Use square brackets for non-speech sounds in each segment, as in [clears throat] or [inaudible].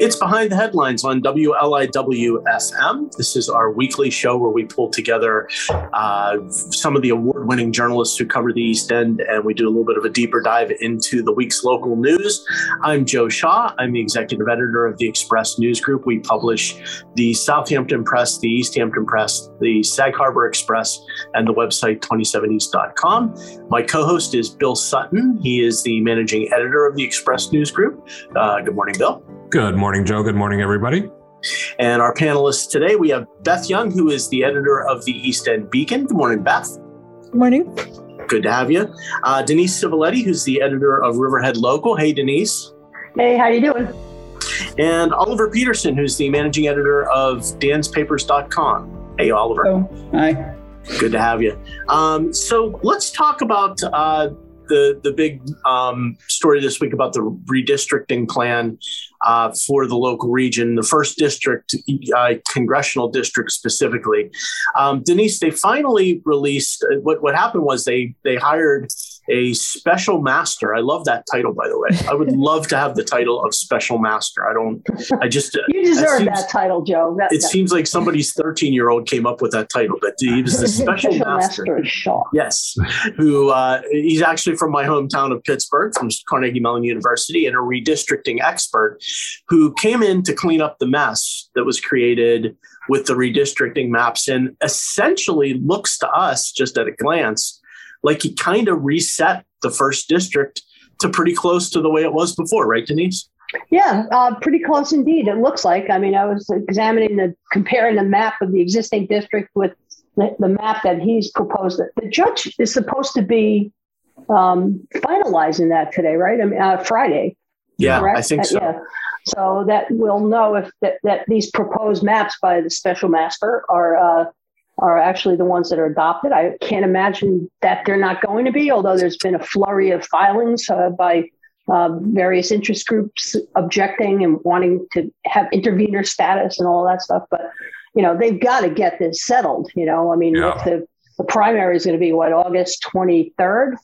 It's Behind the Headlines on WLIW FM. This is our weekly show where we pull together uh, some of the award winning journalists who cover the East End and we do a little bit of a deeper dive into the week's local news. I'm Joe Shaw. I'm the executive editor of the Express News Group. We publish the Southampton Press, the East Hampton Press, the Sag Harbor Express, and the website 27east.com. My co host is Bill Sutton. He is the managing editor of the Express News Group. Uh, good morning, Bill. Good morning, Joe. Good morning, everybody. And our panelists today, we have Beth Young, who is the editor of the East End Beacon. Good morning, Beth. Good morning. Good to have you. Uh, Denise Civiletti, who's the editor of Riverhead Local. Hey, Denise. Hey, how you doing? And Oliver Peterson, who's the managing editor of danspapers.com. Hey, Oliver. Oh, hi. Good to have you. Um, so let's talk about uh, the the big um, story this week about the redistricting plan uh, for the local region, the first district, uh, congressional district specifically. Um, Denise, they finally released. Uh, what what happened was they they hired a special master. I love that title, by the way. I would [laughs] love to have the title of special master. I don't. I just. you deserve that, seems, that title, Joe. That, it that. seems like somebody's thirteen-year-old came up with that title, but he was the [laughs] special, special master. master Yes, who uh, he's actually from my hometown of Pittsburgh, from Carnegie Mellon University, and a redistricting expert who came in to clean up the mess that was created with the redistricting maps, and essentially looks to us just at a glance like he kind of reset the first district to pretty close to the way it was before, right, Denise? Yeah, uh, pretty close indeed. It looks like. I mean, I was examining the comparing the map of the existing district with the, the map that he's proposed. The judge is supposed to be um, finalizing that today, right? I mean, uh, Friday. Yeah, correct? I think so. Uh, yeah. So that we'll know if that, that these proposed maps by the special master are uh, are actually the ones that are adopted. I can't imagine that they're not going to be, although there's been a flurry of filings uh, by uh, various interest groups objecting and wanting to have intervener status and all that stuff. But you know, they've got to get this settled. You know, I mean, yeah. the the primary is going to be what August twenty third.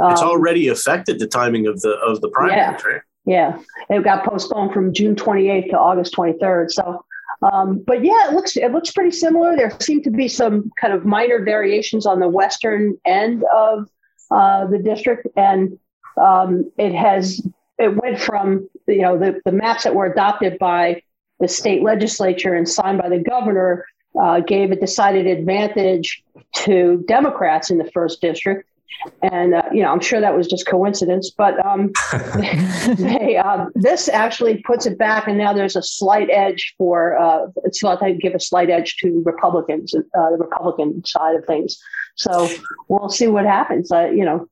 Um, it's already affected the timing of the of the primary, yeah, right? Yeah, it got postponed from June twenty eighth to August twenty third. So um, but yeah, it looks it looks pretty similar. There seem to be some kind of minor variations on the western end of uh, the district, and um, it has it went from you know the, the maps that were adopted by the state legislature and signed by the governor uh, gave a decided advantage to Democrats in the first district, and uh, you know I'm sure that was just coincidence, but um, [laughs] they, uh, this actually puts it back, and now there's a slight edge for uh, it's not to give a slight edge to Republicans, uh, the Republican side of things. So we'll see what happens. Uh, you know,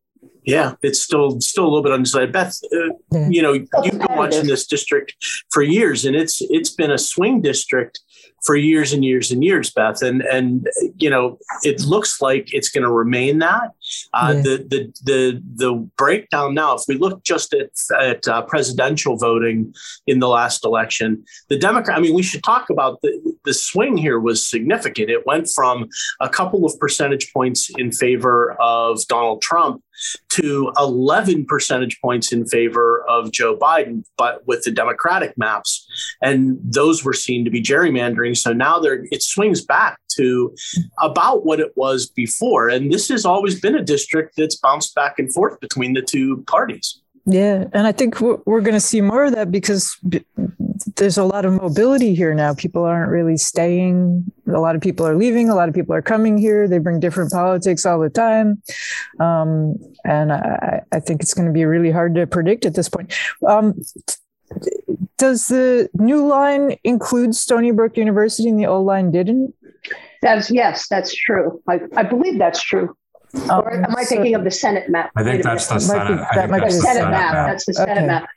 yeah, it's still still a little bit undecided. Beth, uh, you know, you've been watching this district for years, and it's it's been a swing district for years and years and years, Beth. And and you know, it looks like it's going to remain that. Uh, yeah. The the the the breakdown now, if we look just at at uh, presidential voting in the last election, the Democrat. I mean, we should talk about the the swing here was significant. It went from a couple of percentage points in favor of Donald Trump to 11 percentage points in favor of Joe Biden, but with the Democratic maps. And those were seen to be gerrymandering. So now there it swings back to about what it was before. And this has always been a district that's bounced back and forth between the two parties. Yeah, and I think we're, going to see more of that because there's a lot of mobility here now. People aren't really staying. A lot of people are leaving. A lot of people are coming here. They bring different politics all the time, um, and I, I, think it's going to be really hard to predict at this point. Um, does the new line include Stony Brook University and the old line didn't? That's yes, that's true. I, I believe that's true. Um, or am I so, thinking of the Senate map? I think that's the Senate. That might be the Senate map. map. That's the Senate okay. map.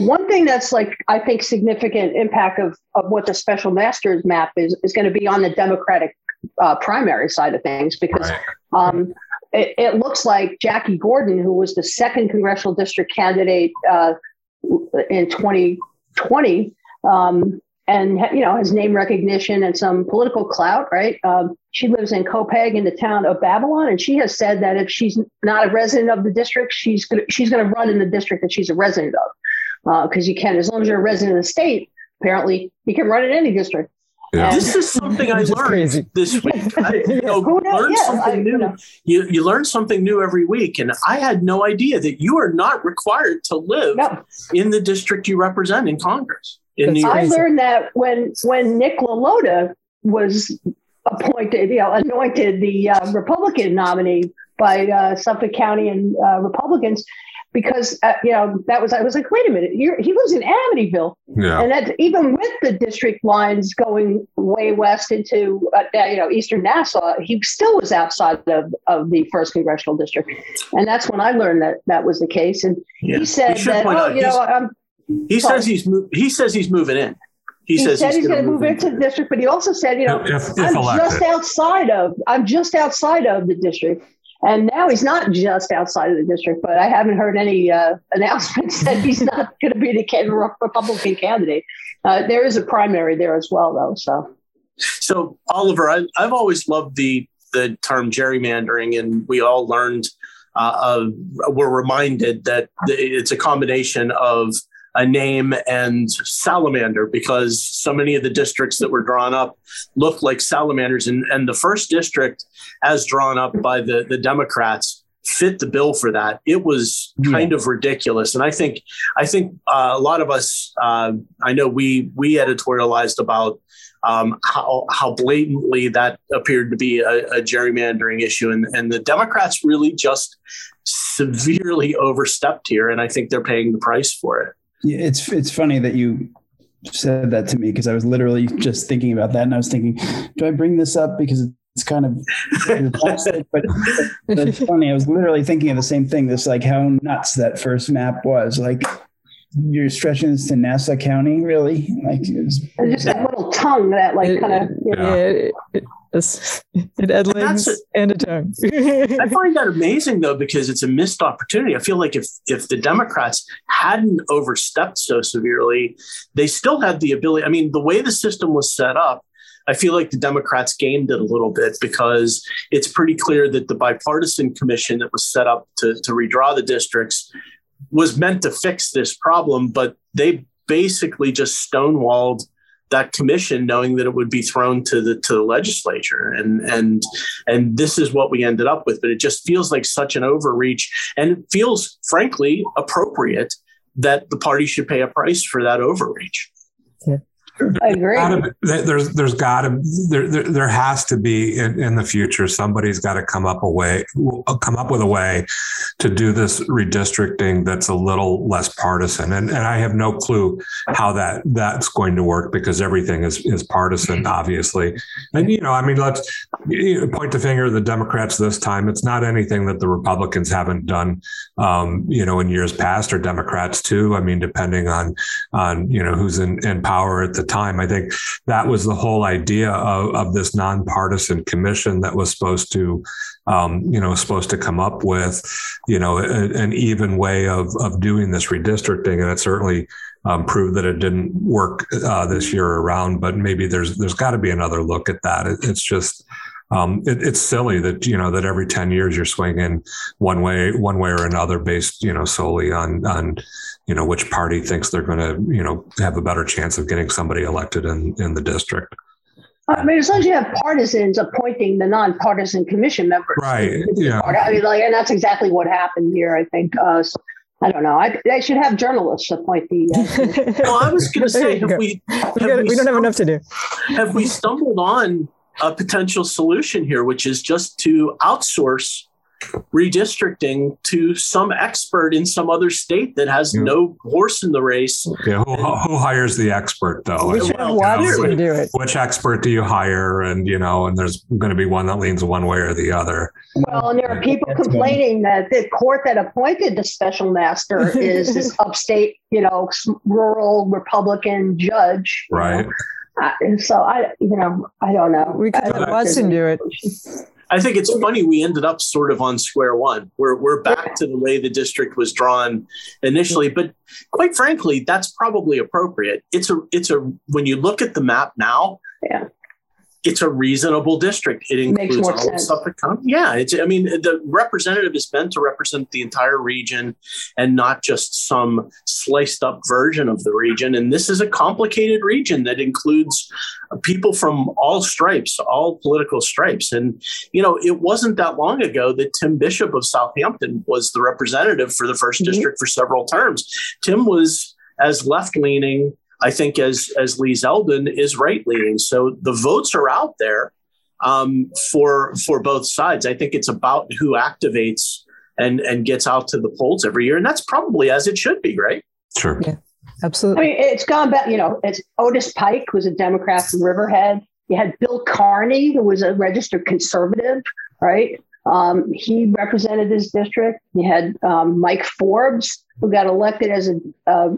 One thing that's like I think significant impact of, of what the special masters map is is going to be on the Democratic uh, primary side of things because right. um, it, it, looks like Jackie Gordon, who was the second congressional district candidate uh, in 2020, um, and you know has name recognition and some political clout, right? Um, she lives in Copiague in the town of Babylon, and she has said that if she's not a resident of the district, she's gonna she's gonna run in the district that she's a resident of, because uh, you can as long as you're a resident of the state, apparently you can run in any district. Yeah. This is something I learned crazy. this week. [laughs] I, you know, learn yeah, something I, new. You, know. you, you learn something new every week, and I had no idea that you are not required to live no. in the district you represent in Congress. In New I learned that when when Nick LaLota was appointed, you know, anointed the uh, Republican nominee by uh, Suffolk County and uh, Republicans because uh, you know that was I was like, wait a minute, You're, he lives in Amityville, yeah. and that even with the district lines going way west into uh, you know eastern Nassau, he still was outside of, of the first congressional district, and that's when I learned that that was the case. And yeah. he said that, oh, you know, I'm, he says he's mo- he says he's moving in. He, he says he's, he's going to move into the district, but he also said, you know, if, if I'm elected. just outside of I'm just outside of the district. And now he's not just outside of the district, but I haven't heard any uh, announcements [laughs] that he's not going to be the Republican candidate. Uh, there is a primary there as well, though. So, so Oliver, I, have always loved the the term gerrymandering, and we all learned, uh, of, we're reminded that it's a combination of a name and salamander because so many of the districts that were drawn up looked like salamanders. And, and the first district, as drawn up by the, the Democrats, fit the bill for that. It was kind yeah. of ridiculous, and I think I think uh, a lot of us, uh, I know we we editorialized about um, how how blatantly that appeared to be a, a gerrymandering issue, and and the Democrats really just severely overstepped here, and I think they're paying the price for it. Yeah, it's it's funny that you said that to me because I was literally just thinking about that, and I was thinking, do I bring this up because it's kind of plastic, but, but it's funny. I was literally thinking of the same thing. This like how nuts that first map was. Like you're stretching this to Nassau County, really? Like it was, just that little tongue that like kind of. Yeah. yeah [laughs] it had legs and a tongue. [laughs] I find that amazing though, because it's a missed opportunity. I feel like if if the Democrats hadn't overstepped so severely, they still had the ability. I mean, the way the system was set up, I feel like the Democrats gamed it a little bit because it's pretty clear that the bipartisan commission that was set up to, to redraw the districts was meant to fix this problem, but they basically just stonewalled that commission knowing that it would be thrown to the to the legislature. And and and this is what we ended up with but it just feels like such an overreach. And it feels frankly appropriate that the party should pay a price for that overreach. Yeah. I agree. There's there's got to there, there, there has to be in, in the future somebody's got to come up a way come up with a way to do this redistricting that's a little less partisan. And and I have no clue how that that's going to work because everything is is partisan obviously. And you know I mean let's point the finger at the Democrats this time it's not anything that the Republicans haven't done um, you know in years past or Democrats too. I mean depending on on you know who's in in power at the time. I think that was the whole idea of, of this nonpartisan commission that was supposed to, um, you know, supposed to come up with, you know, a, an even way of of doing this redistricting, and it certainly um, proved that it didn't work uh, this year around. But maybe there's there's got to be another look at that. It, it's just um, it, it's silly that you know that every ten years you're swinging one way, one way or another, based you know solely on on you know which party thinks they're going to you know have a better chance of getting somebody elected in in the district. I mean, as long as you have partisans appointing the nonpartisan commission members, right? Yeah, I mean, like, and that's exactly what happened here. I think. Uh, so, I don't know. I, I should have journalists appoint the. Uh, [laughs] well, I was going to say, have [laughs] we, have we, we, we don't have enough to do. Have we stumbled on a potential solution here, which is just to outsource redistricting to some expert in some other state that has yeah. no horse in the race. Yeah, who, who hires the expert though? Which, well, know, which, do it? which expert do you hire? And you know, and there's going to be one that leans one way or the other. Well, and there are people That's complaining good. that the court that appointed the special master is this [laughs] upstate, you know, rural Republican judge. Right. Know? Uh, and so I, you know, I don't know. We could let Watson do it. I think it's funny we ended up sort of on square one. We're we're back to the way the district was drawn initially, but quite frankly, that's probably appropriate. It's a it's a when you look at the map now, yeah. It's a reasonable district. It includes all sense. of Suffolk County. Yeah, it's. I mean, the representative is meant to represent the entire region, and not just some sliced up version of the region. And this is a complicated region that includes people from all stripes, all political stripes. And you know, it wasn't that long ago that Tim Bishop of Southampton was the representative for the 1st mm-hmm. district for several terms. Tim was as left leaning I think as as Lee Zeldin is right leaning. So the votes are out there um, for for both sides. I think it's about who activates and and gets out to the polls every year, and that's probably as it should be, right? Sure. Yeah, absolutely. I mean, it's gone back. You know, it's Otis Pike was a Democrat from Riverhead. You had Bill Carney, who was a registered conservative, right? Um, he represented his district. You had um, Mike Forbes, who got elected as a uh,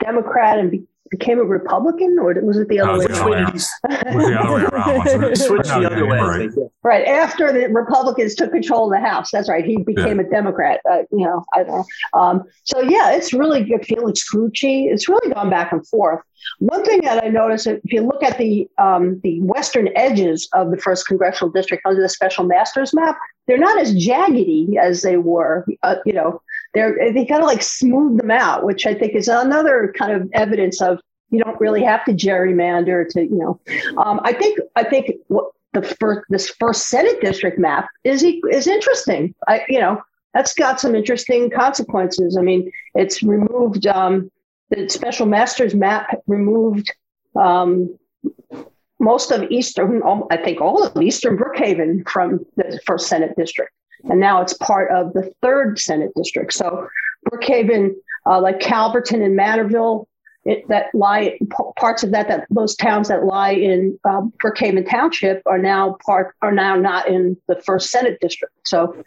Democrat and became a Republican, or was it the other way? around? was the other way around. [laughs] Switched the other way. Right. right. after the Republicans took control of the House. That's right. He became yeah. a Democrat. Uh, you know, I don't know. Um, so yeah, it's really good. Felix Grucci. It's really gone back and forth. One thing that I noticed, if you look at the um, the western edges of the first congressional district under the special masters map, they're not as jaggedy as they were. Uh, you know, they're they kind of like smooth them out, which I think is another kind of evidence of you don't really have to gerrymander to you know. Um, I think I think what the first this first Senate district map is is interesting. I you know that's got some interesting consequences. I mean, it's removed um, the special masters map removed um, most of eastern, I think all of eastern Brookhaven from the first Senate district and now it's part of the third Senate district. So Brookhaven, uh, like Calverton and Manorville, it, that lie parts of that that those towns that lie in uh, Brookhaven Township are now part are now not in the first Senate district. So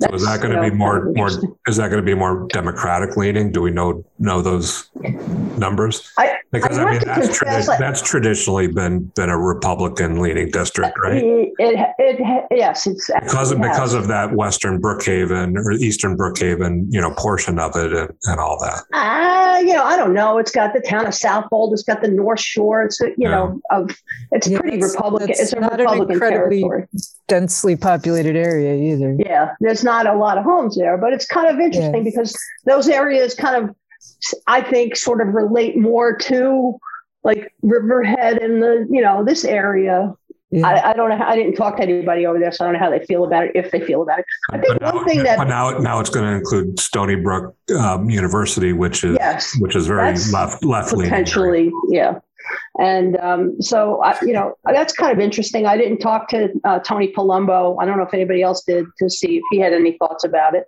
so is that going to be more more? Is that going to be more democratic leaning? Do we know know those numbers? I, because I, I mean that's tradi- that's traditionally been been a Republican leaning district, right? It, it, it yes, it's because of, because of that Western Brookhaven or Eastern Brookhaven, you know, portion of it and, and all that. Uh, you know, I don't know. It's got the town of Southold. It's got the North Shore. It's you yeah. know of it's yeah, pretty Republican. It's a Republican territory. Densely populated area either. Yeah, there's not a lot of homes there, but it's kind of interesting yeah. because those areas kind of, I think, sort of relate more to like Riverhead and the, you know, this area. Yeah. I, I, don't know. How, I didn't talk to anybody over there, so I don't know how they feel about it. If they feel about it, I think now, one thing that but now now it's going to include Stony Brook um, University, which is yes, which is very left left potentially, yeah. And um, so, I, you know, that's kind of interesting. I didn't talk to uh, Tony Palumbo. I don't know if anybody else did to see if he had any thoughts about it.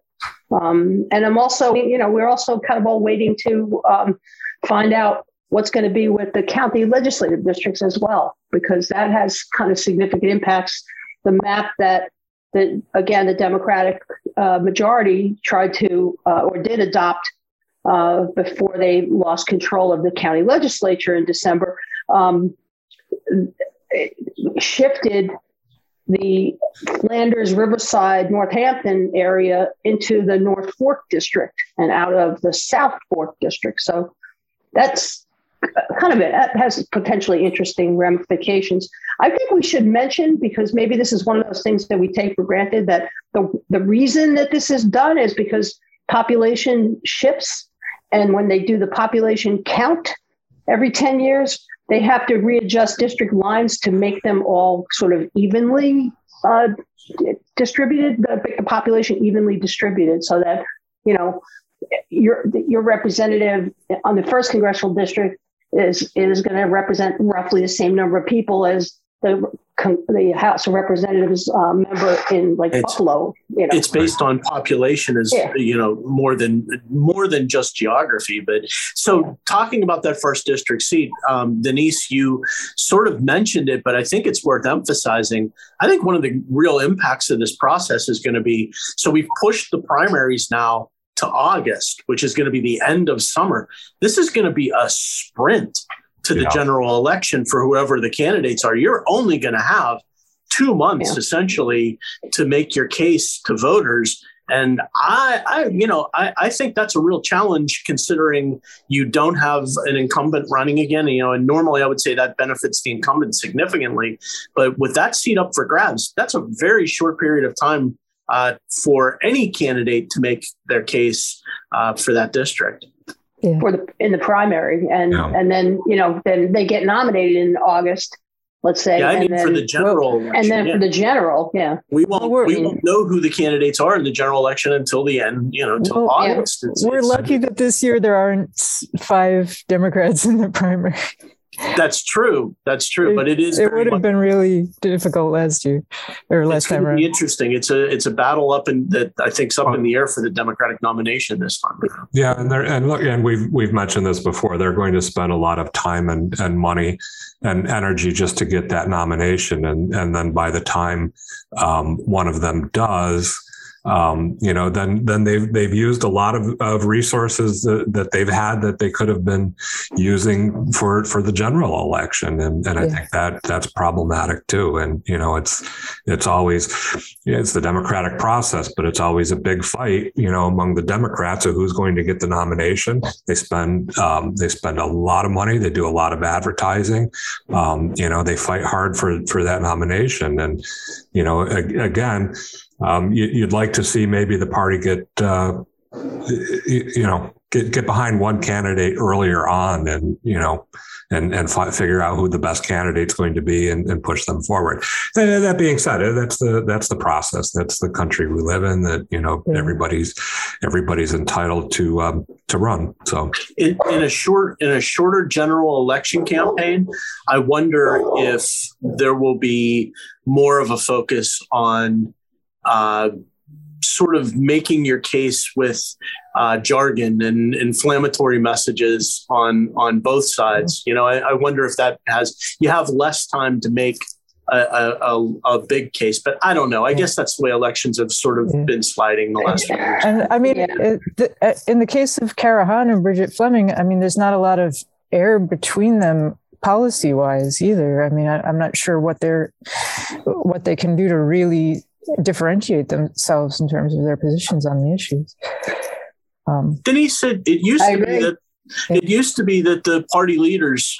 Um, and I'm also, you know, we're also kind of all waiting to um, find out what's going to be with the county legislative districts as well, because that has kind of significant impacts. The map that, that again, the Democratic uh, majority tried to uh, or did adopt uh, before they lost control of the county legislature in December, um, shifted the Flanders, Riverside, Northampton area into the North Fork district and out of the South Fork district. So that's kind of it that has potentially interesting ramifications. I think we should mention because maybe this is one of those things that we take for granted that the the reason that this is done is because population shifts and when they do the population count every 10 years, they have to readjust district lines to make them all sort of evenly uh, distributed, make the population evenly distributed so that, you know, your, your representative on the first congressional district is, is going to represent roughly the same number of people as the the House of Representatives uh, member in like it's, Buffalo. You know. It's based on population, is yeah. you know, more than more than just geography. But so yeah. talking about that first district seat, um, Denise, you sort of mentioned it, but I think it's worth emphasizing. I think one of the real impacts of this process is going to be so we've pushed the primaries now to August, which is going to be the end of summer. This is going to be a sprint to the yeah. general election for whoever the candidates are, you're only going to have two months yeah. essentially to make your case to voters. And I, I you know, I, I think that's a real challenge considering you don't have an incumbent running again. You know, and normally I would say that benefits the incumbent significantly, but with that seat up for grabs, that's a very short period of time uh, for any candidate to make their case uh, for that district. Yeah. For the in the primary, and yeah. and then you know then they get nominated in August, let's say. Yeah, I mean then, for the general, election, and then yeah. for the general, yeah, we won't well, we won't know who the candidates are in the general election until the end, you know, until well, August. It's, we're it's, lucky that this year there aren't five Democrats in the primary. That's true. That's true. It, but it is. It would have been really difficult last year or last time around. Interesting. It's a it's a battle up in that I think's up in the air for the Democratic nomination this time. Yeah, and there and look, and we've we've mentioned this before. They're going to spend a lot of time and and money and energy just to get that nomination, and and then by the time um, one of them does um, you know, then then they've they've used a lot of, of resources that, that they've had that they could have been using for for the general election, and and I think that that's problematic too. And you know, it's it's always it's the democratic process, but it's always a big fight, you know, among the Democrats of who's going to get the nomination. They spend um, they spend a lot of money, they do a lot of advertising, um, you know, they fight hard for for that nomination, and you know, again um, you, would like to see maybe the party get, uh, you know, get get behind one candidate earlier on, and you know, and and fi- figure out who the best candidate's going to be, and, and push them forward. That, that, being said, that's the that's the process. That's the country we live in. That you know, yeah. everybody's everybody's entitled to um, to run. So, in, in a short in a shorter general election campaign, I wonder if there will be more of a focus on uh, sort of making your case with uh, jargon and inflammatory messages on on both sides. You know, I, I, wonder if that has you have less time to make a, a, a big case, but I don't know. I guess that's the way elections have sort of yeah. been sliding the last few years. And I mean, yeah. it, the, uh, in the case of Kara Hahn and Bridget Fleming, I mean, there's not a lot of air between them policy wise either. I mean, I, I'm not sure what they're what they can do to really differentiate themselves in terms of their positions on the issues. Um, Denise said it used to be that it used to be that the party leaders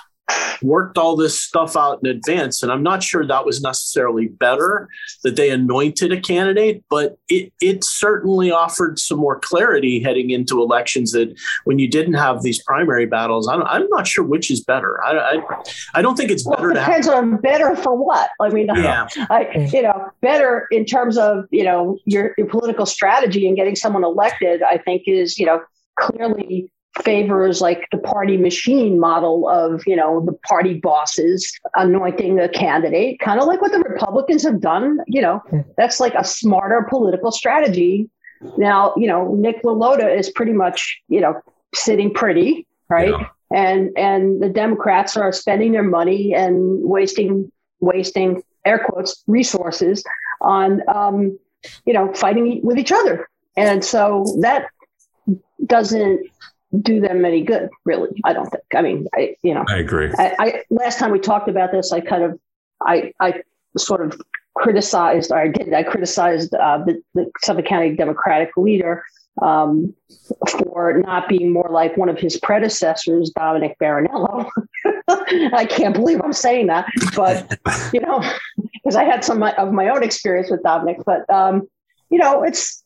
worked all this stuff out in advance. And I'm not sure that was necessarily better that they anointed a candidate, but it, it certainly offered some more clarity heading into elections that when you didn't have these primary battles, I'm, I'm not sure which is better. I, I, I don't think it's well, better. It depends have, on better for what. I mean, yeah. [laughs] I, you know, better in terms of, you know, your, your political strategy and getting someone elected, I think is, you know, clearly favors like the party machine model of you know the party bosses anointing a candidate kind of like what the republicans have done you know? That's like a smarter political strategy. Now you know nick LaLota is pretty much you know sitting pretty right? Yeah. and and the democrats are spending their money and wasting wasting air quotes resources on um you know fighting with each other. And so that doesn't do them any good, really. I don't think. I mean, I you know, I agree. I, I last time we talked about this, I kind of, I I sort of criticized, or I did, I criticized uh, the, the Suffolk County Democratic leader um, for not being more like one of his predecessors, Dominic Baranello. [laughs] I can't believe I'm saying that, but [laughs] you know, because I had some of my own experience with Dominic. But um, you know, it's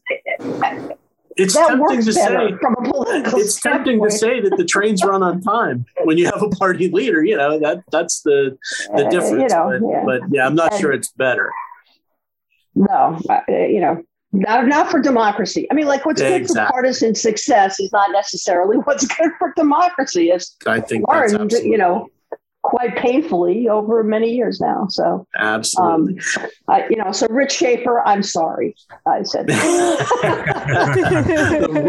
it's that tempting to say from a political it's tempting to say that the trains run on time when you have a party leader you know that that's the the difference uh, you know, but, yeah. but, yeah. i'm not and, sure it's better no uh, you know not, not for democracy i mean like what's good for partisan success is not necessarily [laughs] what's good for democracy as i think learned you know quite painfully over many years now. So absolutely, um, I, you know, so Rich Schaffer, I'm sorry, I said [laughs] the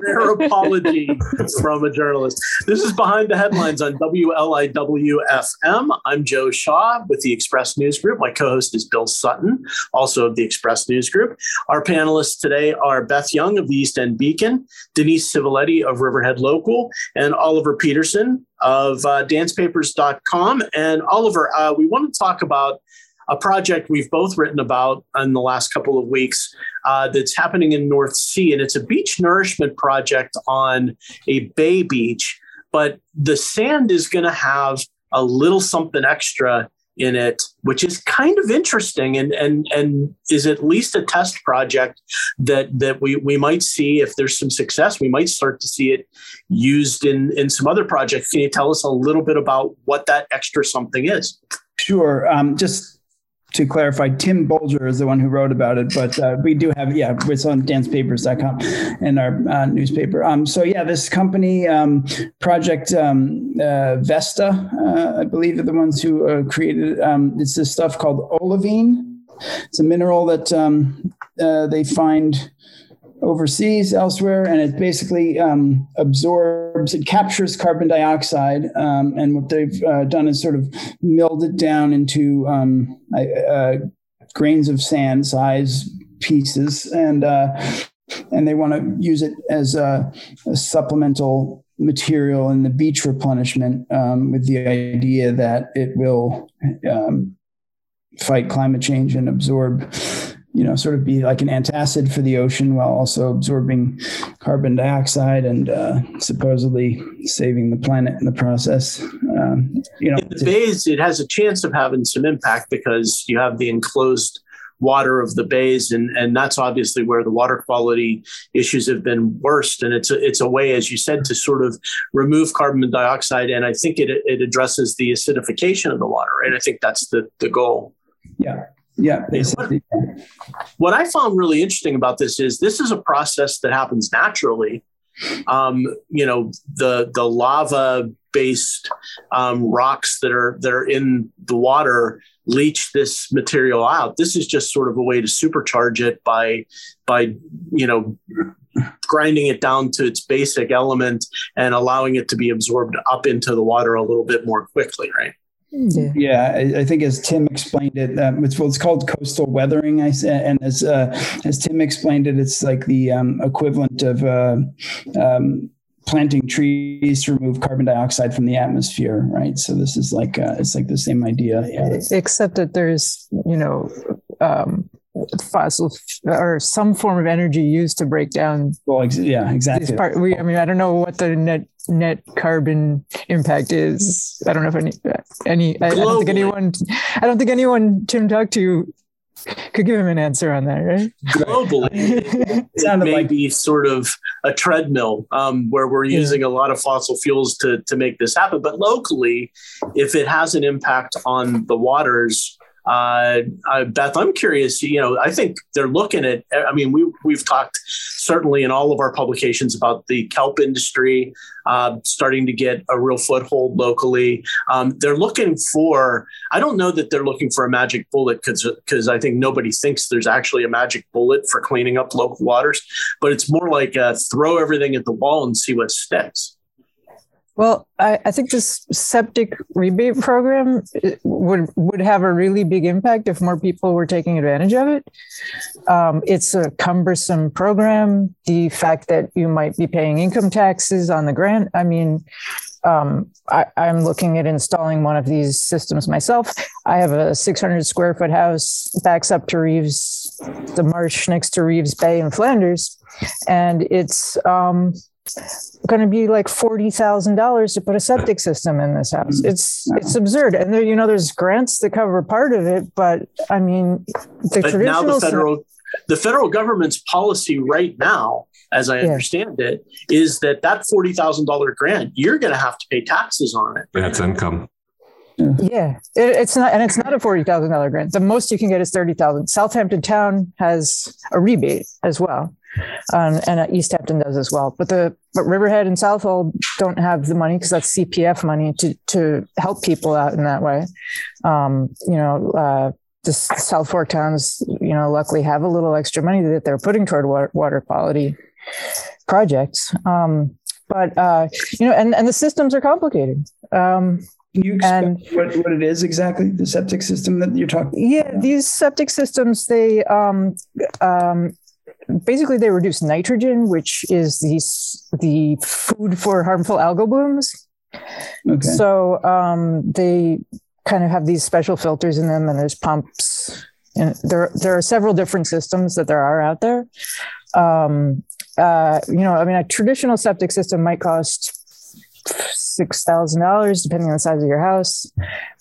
rare apology from a journalist. This is behind the headlines on WLIW-FM. I'm Joe Shaw with the Express News Group. My co-host is Bill Sutton, also of the Express News Group. Our panelists today are Beth Young of the East End Beacon, Denise Civiletti of Riverhead Local, and Oliver Peterson of uh, danspapers.com. And Oliver, uh, we want to talk about a project we've both written about in the last couple of weeks uh, that's happening in North Sea, and it's a beach nourishment project on a bay beach. But the sand is going to have a little something extra in it, which is kind of interesting and and and is at least a test project that that we we might see if there's some success, we might start to see it used in in some other projects. Can you tell us a little bit about what that extra something is? Sure. Um, just to clarify, Tim Bolger is the one who wrote about it, but uh, we do have, yeah, it's on danspapers.com in our uh, newspaper. Um, so, yeah, this company, um, Project um, uh, Vesta, uh, I believe, are the ones who uh, created um, It's this stuff called olivine. It's a mineral that um, uh, they find overseas elsewhere and it basically um, absorbs it captures carbon dioxide um, and what they've uh, done is sort of milled it down into um, uh, grains of sand size pieces and uh, and they want to use it as a, a, supplemental material in the beach replenishment um, with the idea that it will um, fight climate change and absorb you know, sort of be like an antacid for the ocean while also absorbing carbon dioxide and uh, supposedly saving the planet in the process. Um, you know, in the bays, it has a chance of having some impact because you have the enclosed water of the bays and and that's obviously where the water quality issues have been worst. And it's a, it's a way as you said to sort of remove carbon dioxide. And i think it it addresses the acidification of the water. Right i think that's the the goal. Yeah yeah, basically. What, what, I found really interesting about this is this is a process that happens naturally. Um, you know, the the lava based um, rocks that are that are in the water leach this material out. This is just sort of a way to supercharge it by by you know grinding it down to its basic element and allowing it to be absorbed up into the water a little bit more quickly, right? Yeah, yeah I, I, think as Tim explained it, um, it's well, it's called coastal weathering. I said, and as uh, as Tim explained it, it's like the um, equivalent of uh, um, planting trees to remove carbon dioxide from the atmosphere, right? So this is like uh, it's like the same idea, yeah. except that there's you know um, fossil or some form of energy used to break down. Well, ex- yeah, exactly. Part, we, I mean, I don't know what the net net carbon impact is. I don't know if any any. I, I don't think anyone. I don't think anyone Tim talked to could give him an answer on that, right? Globally, [laughs] it, it may like- be sort of a treadmill um, where we're yeah. using a lot of fossil fuels to to make this happen. But locally, if it has an impact on the waters uh, uh, Beth, I'm curious. You know, I think they're looking at. I mean, we we've talked certainly in all of our publications about the kelp industry uh, starting to get a real foothold locally. Um, they're looking for. I don't know that they're looking for a magic bullet because because I think nobody thinks there's actually a magic bullet for cleaning up local waters, but it's more like uh, throw everything at the wall and see what sticks. Well, I, I, think this septic rebate program would would have a really big impact if more people were taking advantage of it. Um, it's a cumbersome program. The fact that you might be paying income taxes on the grant. I mean, um, I, am looking at installing one of these systems myself. I have a 600 square foot house, backs up to Reeves, the marsh next to Reeves Bay in Flanders, and it's um, going to be like forty thousand dollars to put a septic system in this house. Mm-hmm. It's it's absurd, and there you know there's grants that cover part of it, but I mean the but traditional now the federal the federal government's policy right now, as I yeah. understand it, is that that forty thousand dollar grant you're going to have to pay taxes on it. That's income. Yeah, it, it's not, and it's not a forty thousand dollar grant. The most you can get is thirty thousand. Southampton Town has a rebate as well, um, and uh, East Hampton does as well. But the but Riverhead and Southold don't have the money because that's CPF money to to help people out in that way. Um, you know, uh, the South Fork towns, you know, luckily have a little extra money that they're putting toward water, water quality projects. Um, but uh, you know, and and the systems are complicated. Um, Can you explain what, what it is exactly? The septic system that you're talking. Yeah, about? these septic systems they um, um, basically they reduce nitrogen, which is the the food for harmful algal blooms. Okay. So um, they kind of have these special filters in them, and there's pumps. And there, there are several different systems that there are out there. Um, uh, you know, I mean, a traditional septic system might cost six thousand dollars, depending on the size of your house.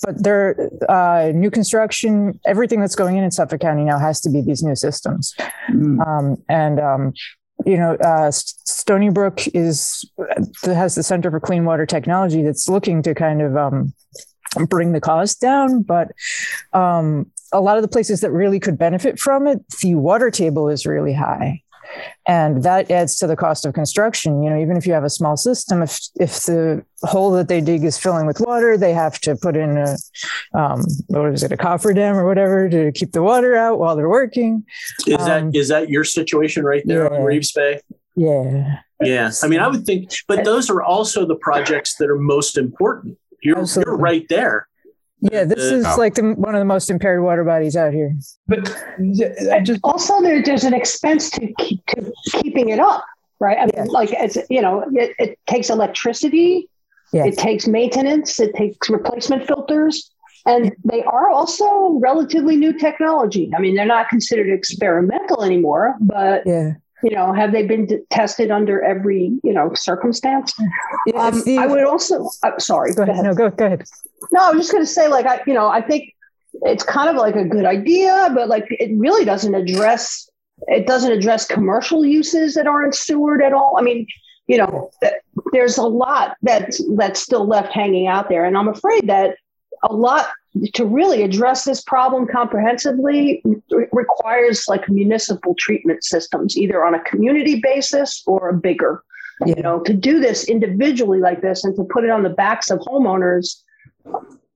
But there, uh, new construction, everything that's going in in Suffolk County now has to be these new systems. Mm. Um, and um, you know, uh, Stony Brook is has the Center for Clean Water Technology that's looking to kind of um, bring the cost down, but um, a lot of the places that really could benefit from it, the water table is really high and that adds to the cost of construction. You know even if you have a small system if if the hole that they dig is filling with water they have to put in a um, what is it a cofferdam or whatever to keep the water out while they're working. Is um, that is that your situation right there yeah, on reeves bay? Yeah. Yeah. I mean i would think but those are also the projects that are most important. You're, you're right there yeah, this uh, is oh. like the, one of the most impaired water bodies out here. But I just also there, there's an expense to keep to keeping it up, right? I mean, yeah. like it's you know, it, it takes electricity, yeah. it takes maintenance, it takes replacement filters, and they are also relatively new technology. I mean, they're not considered experimental anymore, but yeah you know have they been d- tested under every you know circumstance um, i would also uh, sorry go ahead. no go, go ahead no, I'm just going to say, like, I, you know, I think it's kind of like a good idea, but like, it really doesn't address, it doesn't address commercial uses that aren't sewered at all. I mean, you know, there's a lot that's that's still left hanging out there, and I'm afraid that a lot to really address this problem comprehensively requires like municipal treatment systems, either on a community basis or a bigger. Yeah. You know, to do this individually like this and to put it on the backs of homeowners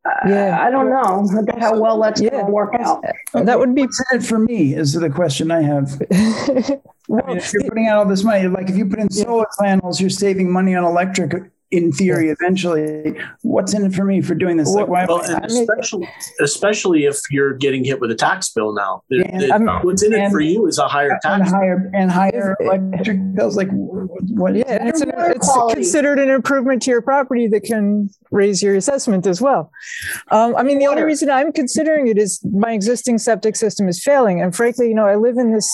uh, yeah. I don't know how well that's yeah. going to work out. Uh, that would be What's for me is the question I have. well, [laughs] I mean, if you're putting out all this money, like if you put in solar panels, you're saving money on electric in theory, eventually, what's in it for me for doing this? Like, why well, and especially, especially if you're getting hit with a tax bill now. Yeah, what's in it for you is a higher tax and higher and higher electric bills. Like, what? Yeah, it's, an, it's considered an improvement to your property that can raise your assessment as well. Um, I mean, the only reason I'm considering it is my existing septic system is failing, and frankly, you know, I live in this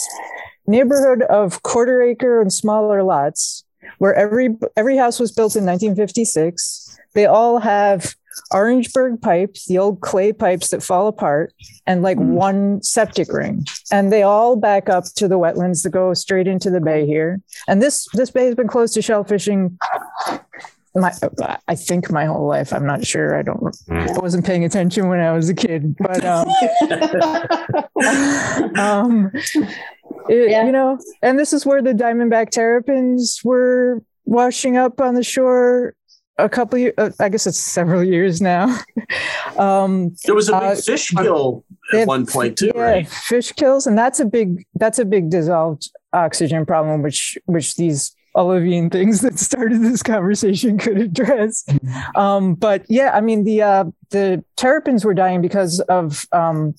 neighborhood of quarter acre and smaller lots where every every house was built in 1956. They all have Orangeburg pipes, the old clay pipes that fall apart, and like mm. one septic ring. And they all back up to the wetlands that go straight into the bay here. And this this bay has been closed to shell fishing my I think my whole life. I'm not sure. I don't. Mm. I wasn't paying attention when I was a kid, but um, [laughs] [laughs] um it, yeah. you know, and this is where the diamondback terrapins were washing up on the shore a couple years, uh, I guess it's several years now. [laughs] um, there was a big uh, fish kill at one point too, yeah, right? Fish kills, and that's a big that's a big dissolved oxygen problem, which which these Olivine things that started this conversation could address. Mm-hmm. Um, but yeah, I mean the uh, the terrapins were dying because of um,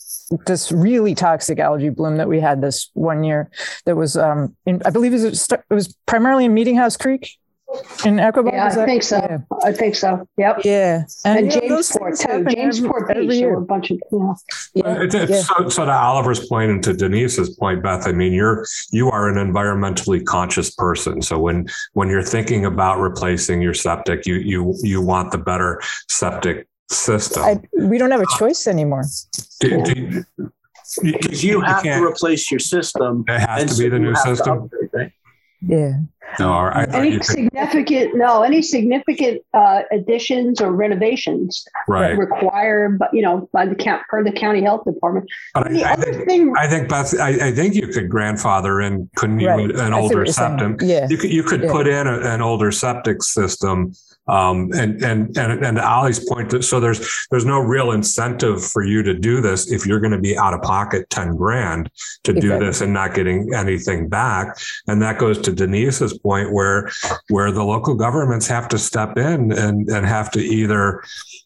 this really toxic algae bloom that we had this one year. That was, um, in, I believe, it was, it was primarily in Meeting House Creek in Aquebogue? Yeah, I think so. Yeah. I think so. Yep. Yeah, and, and Jamesport too. Jamesport Beach. Every a bunch of yeah. yeah. It's, it's yeah. So, so, to Oliver's point and to Denise's point, Beth. I mean, you're you are an environmentally conscious person. So when when you're thinking about replacing your septic, you you you want the better septic system. I, we don't have a choice anymore. Do, do, because you, you have to replace your system. It has to be the new system. Upgrade, right? Yeah. No, I, any significant could... no, any significant uh, additions or renovations right. require, you know, by the count per the county health department. But I, I, think, thing, I think Beth, I, I, think you could grandfather in, couldn't you, right. an older septic? Yeah. You could you could yeah. put in a, an older septic system um, and and and and Ollie's point that so there's there's no real incentive for you to do this if you're going to be out of pocket ten grand to do exactly. this and not getting anything back. And that goes to Denise's point where where the local governments have to step in and and have to either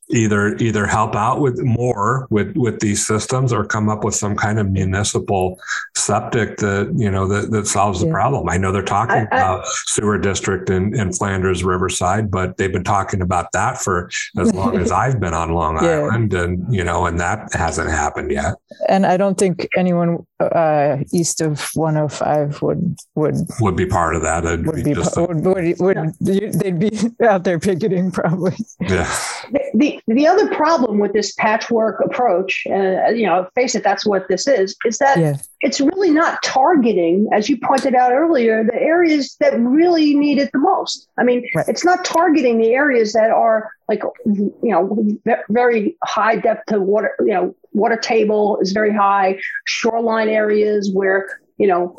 either either help out with more with with these systems or come up with some kind of municipal septic that you know that, that solves the yeah. problem i know they're talking I, about I, sewer district in, in flanders riverside but they they've been talking about that for as [laughs] long as I've been on Long yeah. Island, and you know, and that hasn't happened yet. And I don't think anyone uh, east of 105 would would would be part of that. It'd would be, be a, would, would, would they'd be [laughs] out there picketing probably. Yeah. The, the, the other problem with this patchwork approach, uh, you know, face it, that's what this is, is that yeah. it's really not targeting, as you pointed out earlier, the areas that really need it the most. I mean, right. it's not targeting the areas that are like, you know, very high depth to water, you know, water table is very high, shoreline areas where you know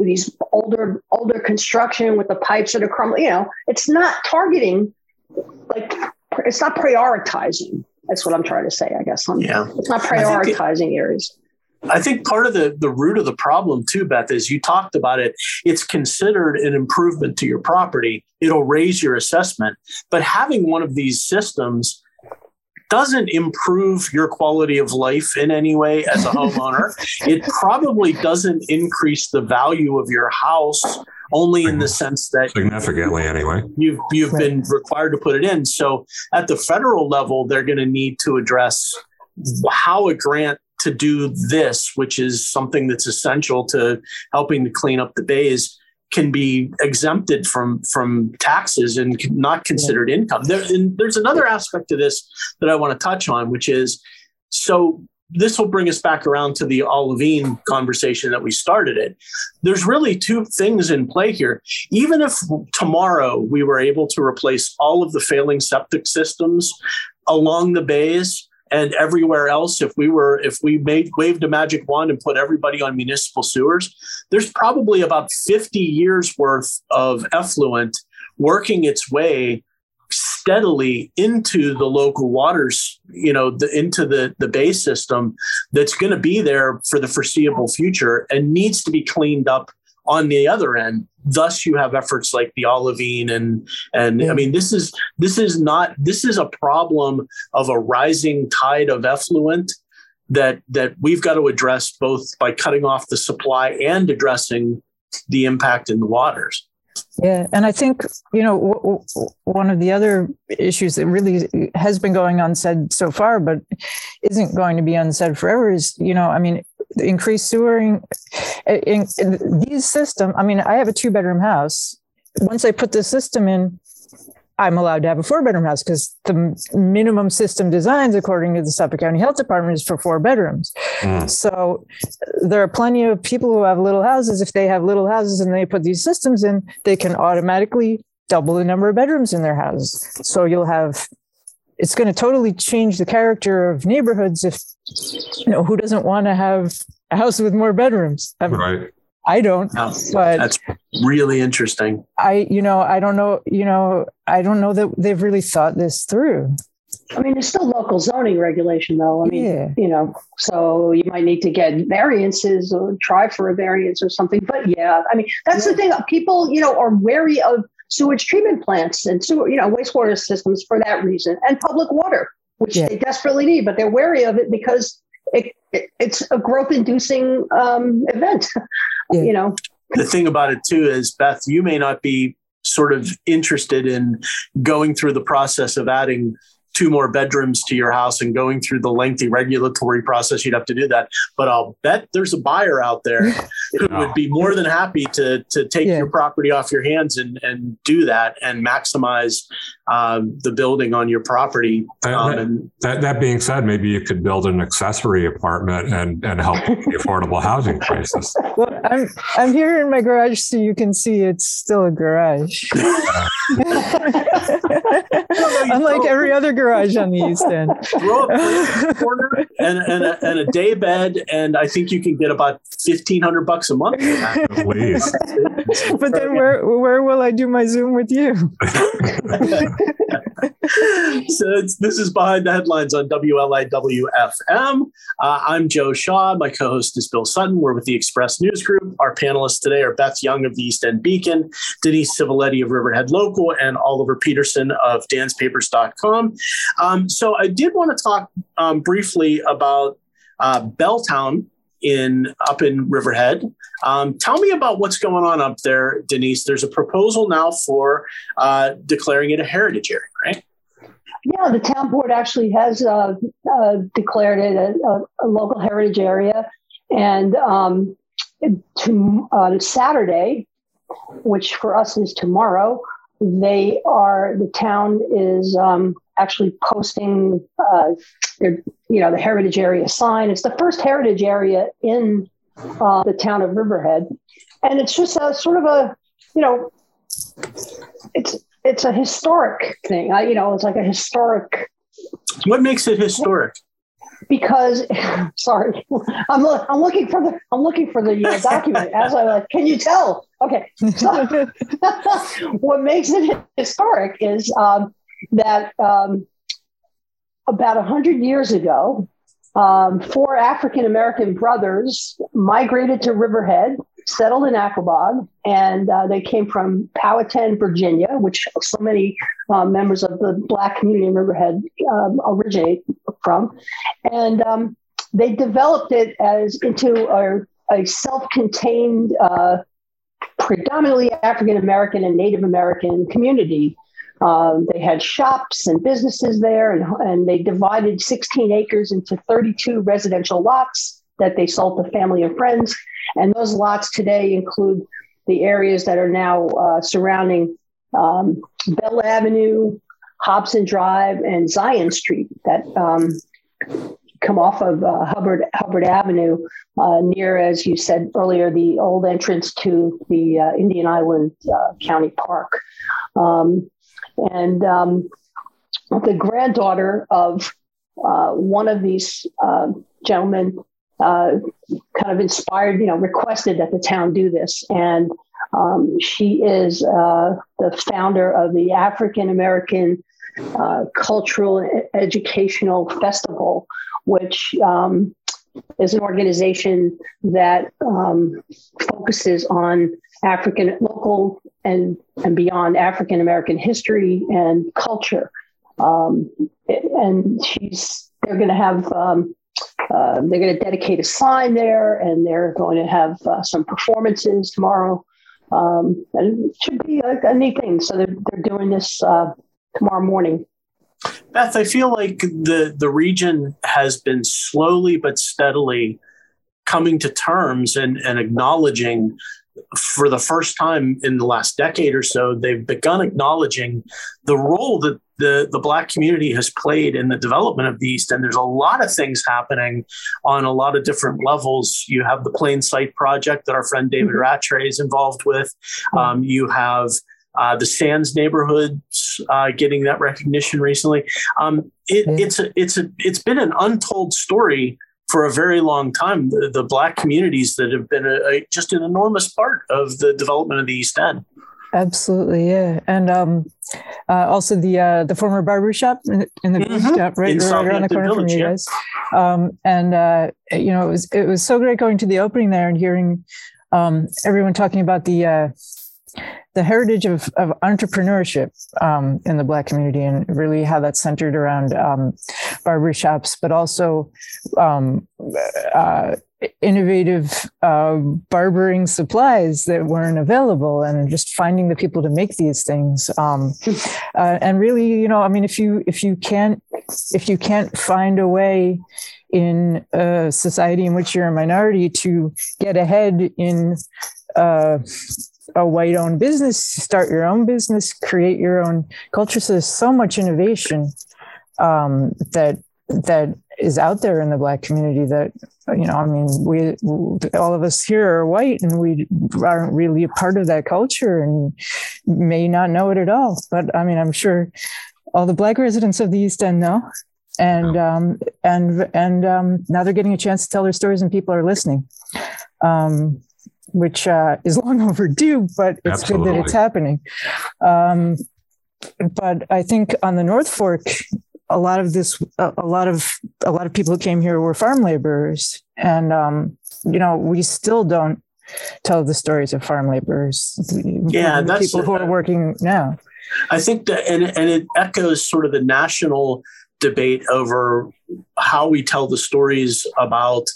these older older construction with the pipes that are crumbling. You know, it's not targeting like it's not prioritizing. That's what I'm trying to say. I guess. I'm, yeah, it's not prioritizing it, areas. I think part of the, the root of the problem too, Beth, is you talked about it. It's considered an improvement to your property. It'll raise your assessment. But having one of these systems doesn't improve your quality of life in any way as a [laughs] homeowner. it probably doesn't increase the value of your house only in the sense that significantly anyway you've you've right. been required to put it in so at the federal level they're going to need to address how a grant to do this which is something that's essential to helping to clean up the bays can be exempted from from taxes and not considered income. There, there's another aspect to this that I want to touch on, which is so this will bring us back around to the olivine conversation that we started it. There's really two things in play here. Even if tomorrow we were able to replace all of the failing septic systems along the bays and everywhere else if we were if we made waved a magic wand and put everybody on municipal sewers there's probably about 50 years worth of effluent working its way steadily into the local waters you know the, into the the bay system that's going to be there for the foreseeable future and needs to be cleaned up on the other end. Thus you have efforts like the olivine and and i mean this is this is not this is a problem of a rising tide of effluent that that we've got to address both by cutting off the supply and addressing the impact in the waters yeah, and I think you know w- w- one of the other issues that really has been going unsaid so far, but isn't going to be unsaid forever is you know I mean increased sewering. In, in these system, I mean, I have a two bedroom house. Once I put the system in, I'm allowed to have a four bedroom house because the minimum system designs, according to the Suffolk County Health Department, is for four bedrooms. Mm. So there are plenty of people who have little houses. If they have little houses and they put these systems in, they can automatically double the number of bedrooms in their houses. So you'll have it's going to totally change the character of neighborhoods if you know who doesn't want to have a house with more bedrooms I mean, right i don't oh, but that's really interesting i you know i don't know you know i don't know that they've really thought this through I mean, it's still local zoning regulation, though. I mean, yeah. you know, so you might need to get variances or try for a variance or something. But yeah, I mean, that's yeah. the thing. People, you know, are wary of sewage treatment plants and sewer, you know, wastewater systems for that reason, and public water, which yeah. they desperately need, but they're wary of it because it, it it's a growth-inducing um, event. [laughs] Yeah. You know, the thing about it too is, Beth, you may not be sort of interested in going through the process of adding two more bedrooms to your house and going through the lengthy regulatory process, you'd have to do that. But I'll bet there's a buyer out there who would be more than happy to to take yeah. your property off your hands and and do that and maximize um, the building on your property. Um, that, and, that, that being said, maybe you could build an accessory apartment and and help the affordable housing crisis. [laughs] Well, I'm I'm here in my garage, so you can see it's still a garage. [laughs] [laughs] Unlike every other garage on the East End. Throw a corner and, and, a, and a day bed, and I think you can get about fifteen hundred bucks a month. Please. [laughs] but then where where will I do my Zoom with you? [laughs] so this is behind the headlines on WLIWFM. Uh, I'm Joe Shaw. My co-host is Bill Sutton. We're with the Express News Group. Our panelists today are Beth Young of the East End Beacon, Denise Civiletti of Riverhead Local, and Oliver Peterson of danspapers.com. Um, so I did want to talk um, briefly about uh, Belltown in up in Riverhead. Um, tell me about what's going on up there, Denise. There's a proposal now for uh, declaring it a heritage area, right? Yeah, the town board actually has uh, uh, declared it a, a, local heritage area, and um, to uh, Saturday, which for us is tomorrow, they are the town is um, actually posting uh, their you know the heritage area sign. It's the first heritage area in uh, the town of Riverhead, and it's just a sort of a you know it's it's a historic thing. I, you know, it's like a historic. What makes it historic? Because, [laughs] sorry, I'm I'm looking for the I'm looking for the uh, document as I like. Can you tell? Okay, so [laughs] what makes it historic is um, that um, about a hundred years ago, um, four African American brothers migrated to Riverhead settled in Aquebogue, and uh, they came from Powhatan, Virginia, which so many uh, members of the Black community in Riverhead um, originate from, and um, they developed it as into a, a self-contained, uh, predominantly African American and Native American community. Um, they had shops and businesses there, and, and they divided 16 acres into 32 residential lots that they sold to family and friends. And those lots today include the areas that are now uh, surrounding um, Bell Avenue, Hobson Drive, and Zion Street that um, come off of uh, Hubbard Hubbard Avenue, uh, near, as you said earlier, the old entrance to the uh, Indian Island uh, County Park. Um, and um, the granddaughter of uh, one of these gentlemen uh, kind of inspired, you know, requested that the town do this. And um, she is uh, the founder of the African American uh, Cultural Educational Festival, which um, is an organization that um, focuses on African, local, and, and beyond African American history and culture. Um, and she's, they're going to have um, uh, they're going to dedicate a sign there, and they're going to have uh, some performances tomorrow. Um, and it should be a, a, neat thing. So they're, they're doing this uh, tomorrow morning. Beth, I feel like the the region has been slowly but steadily coming to terms and, and acknowledging for the first time in the last decade or so, they've begun acknowledging the role that the, the Black community has played in the development of the East. And there's a lot of things happening on a lot of different levels. You have the Plain Sight Project that our friend David mm-hmm. Rattray is involved with. Mm-hmm. Um, you have uh, the SANS neighborhoods uh, getting that recognition recently. Um, it, yeah. It's a, it's a, it's been an untold story for a very long time. The, the black communities that have been a, a, just an enormous part of the development of the East End. Absolutely, yeah, and um, uh, also the uh, the former barber shop in, in the mm-hmm. shop right, right around the corner Village, from you guys. Um, and uh, you know, it was it was so great going to the opening there and hearing um, everyone talking about the uh, the heritage of, of entrepreneurship um, in the Black community and really how that's centered around um, barbershops, but also um, uh, innovative uh, barbering supplies that weren't available and just finding the people to make these things um, uh, and really you know i mean if you if you can't if you can't find a way in a society in which you're a minority to get ahead in uh, a white owned business, start your own business, create your own culture. So there's so much innovation um, that that is out there in the black community that you know i mean we all of us here are white and we aren't really a part of that culture and may not know it at all. But i mean i'm sure all the black residents of the east end know. And um, and and um, now they're getting a chance to tell their stories and people are listening. Um, which uh, is [laughs] long overdue, but it's Absolutely. good that it's happening. Um, but I think on the North Fork, a lot of this, a lot of a lot of people who came here were farm laborers, and um, you know we still don't tell the stories of farm laborers. Yeah, that's people who are working now. I think that, and and it echoes sort of the national debate over how we tell the stories about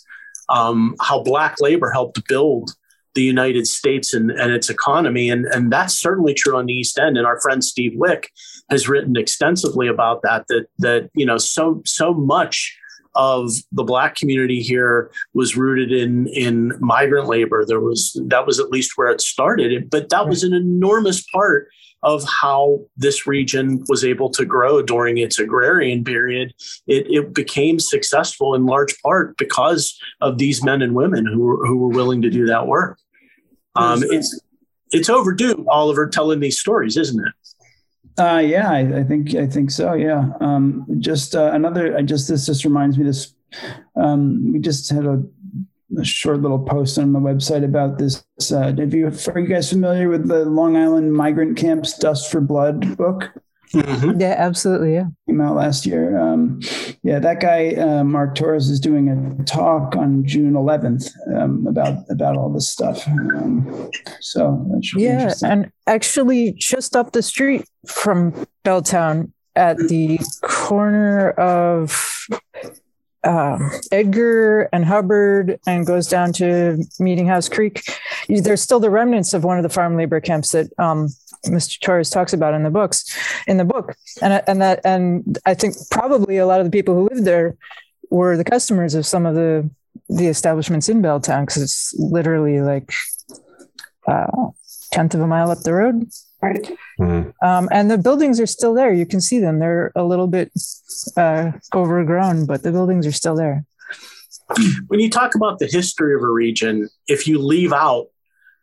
um, how black labor helped build the United States and, and its economy. And, and that's certainly true on the East End. And our friend Steve Wick has written extensively about that, that, that, you know, so, so much of the black community here was rooted in in migrant labor there was that was at least where it started but that was an enormous part of how this region was able to grow during its agrarian period. It, it became successful in large part because of these men and women who were, who were willing to do that work. Um, it's it's overdue, Oliver, telling these stories, isn't it? Uh, yeah, I, I, think I think so. Yeah. Um, just uh, another. I just this just reminds me. This um, we just had a a short little post on the website about this. Uh, have you, are you guys familiar with the Long Island migrant camps Dust for Blood book? Mm-hmm. Yeah, absolutely. Yeah. Came out last year. Um, yeah, that guy, uh, Mark Torres, is doing a talk on June 11th um, about about all this stuff. Um, so yeah, and actually, just up the street from Belltown, at the corner of um, Edgar and Hubbard and goes down to Meeting House Creek. There's still the remnants of one of the farm labor camps that um, Mr. Torres talks about in the books, in the book, and and that and I think probably a lot of the people who lived there were the customers of some of the the establishments in Belltown because it's literally like uh, tenth of a mile up the road. Right. Mm-hmm. Um, and the buildings are still there. You can see them. They're a little bit uh, overgrown, but the buildings are still there. When you talk about the history of a region, if you leave out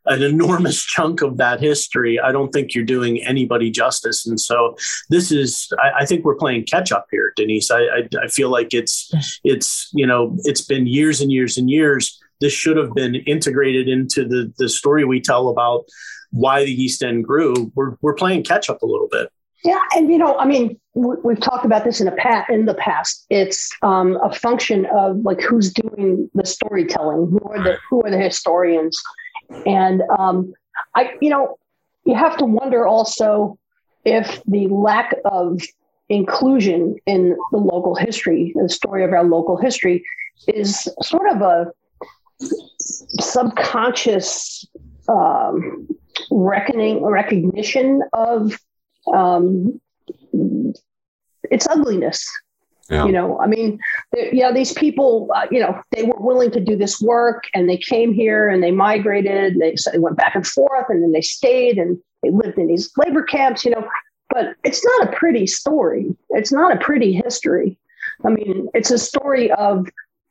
an enormous [laughs] chunk of that history, I don't think you're doing anybody justice. And so this is, I, I think we're playing catch up here, Denise. I, I, I feel like it's, it's, you know, it's been years and years and years. This should have been integrated into the, the story we tell about why the East End grew, we're, we're playing catch up a little bit. Yeah, and you know, I mean, we've talked about this in the past. In the past, it's um, a function of like who's doing the storytelling, who are the who are the historians, and um, I, you know, you have to wonder also if the lack of inclusion in the local history, the story of our local history, is sort of a subconscious um, reckoning recognition of um, its ugliness. Yeah. You know, I mean, know, these people, uh, you know, they were willing to do this work and they came here and they migrated. And they, so they went back and forth and then they stayed and they lived in these labor camps, you know, but it's not a pretty story. It's not a pretty history. I mean, it's a story of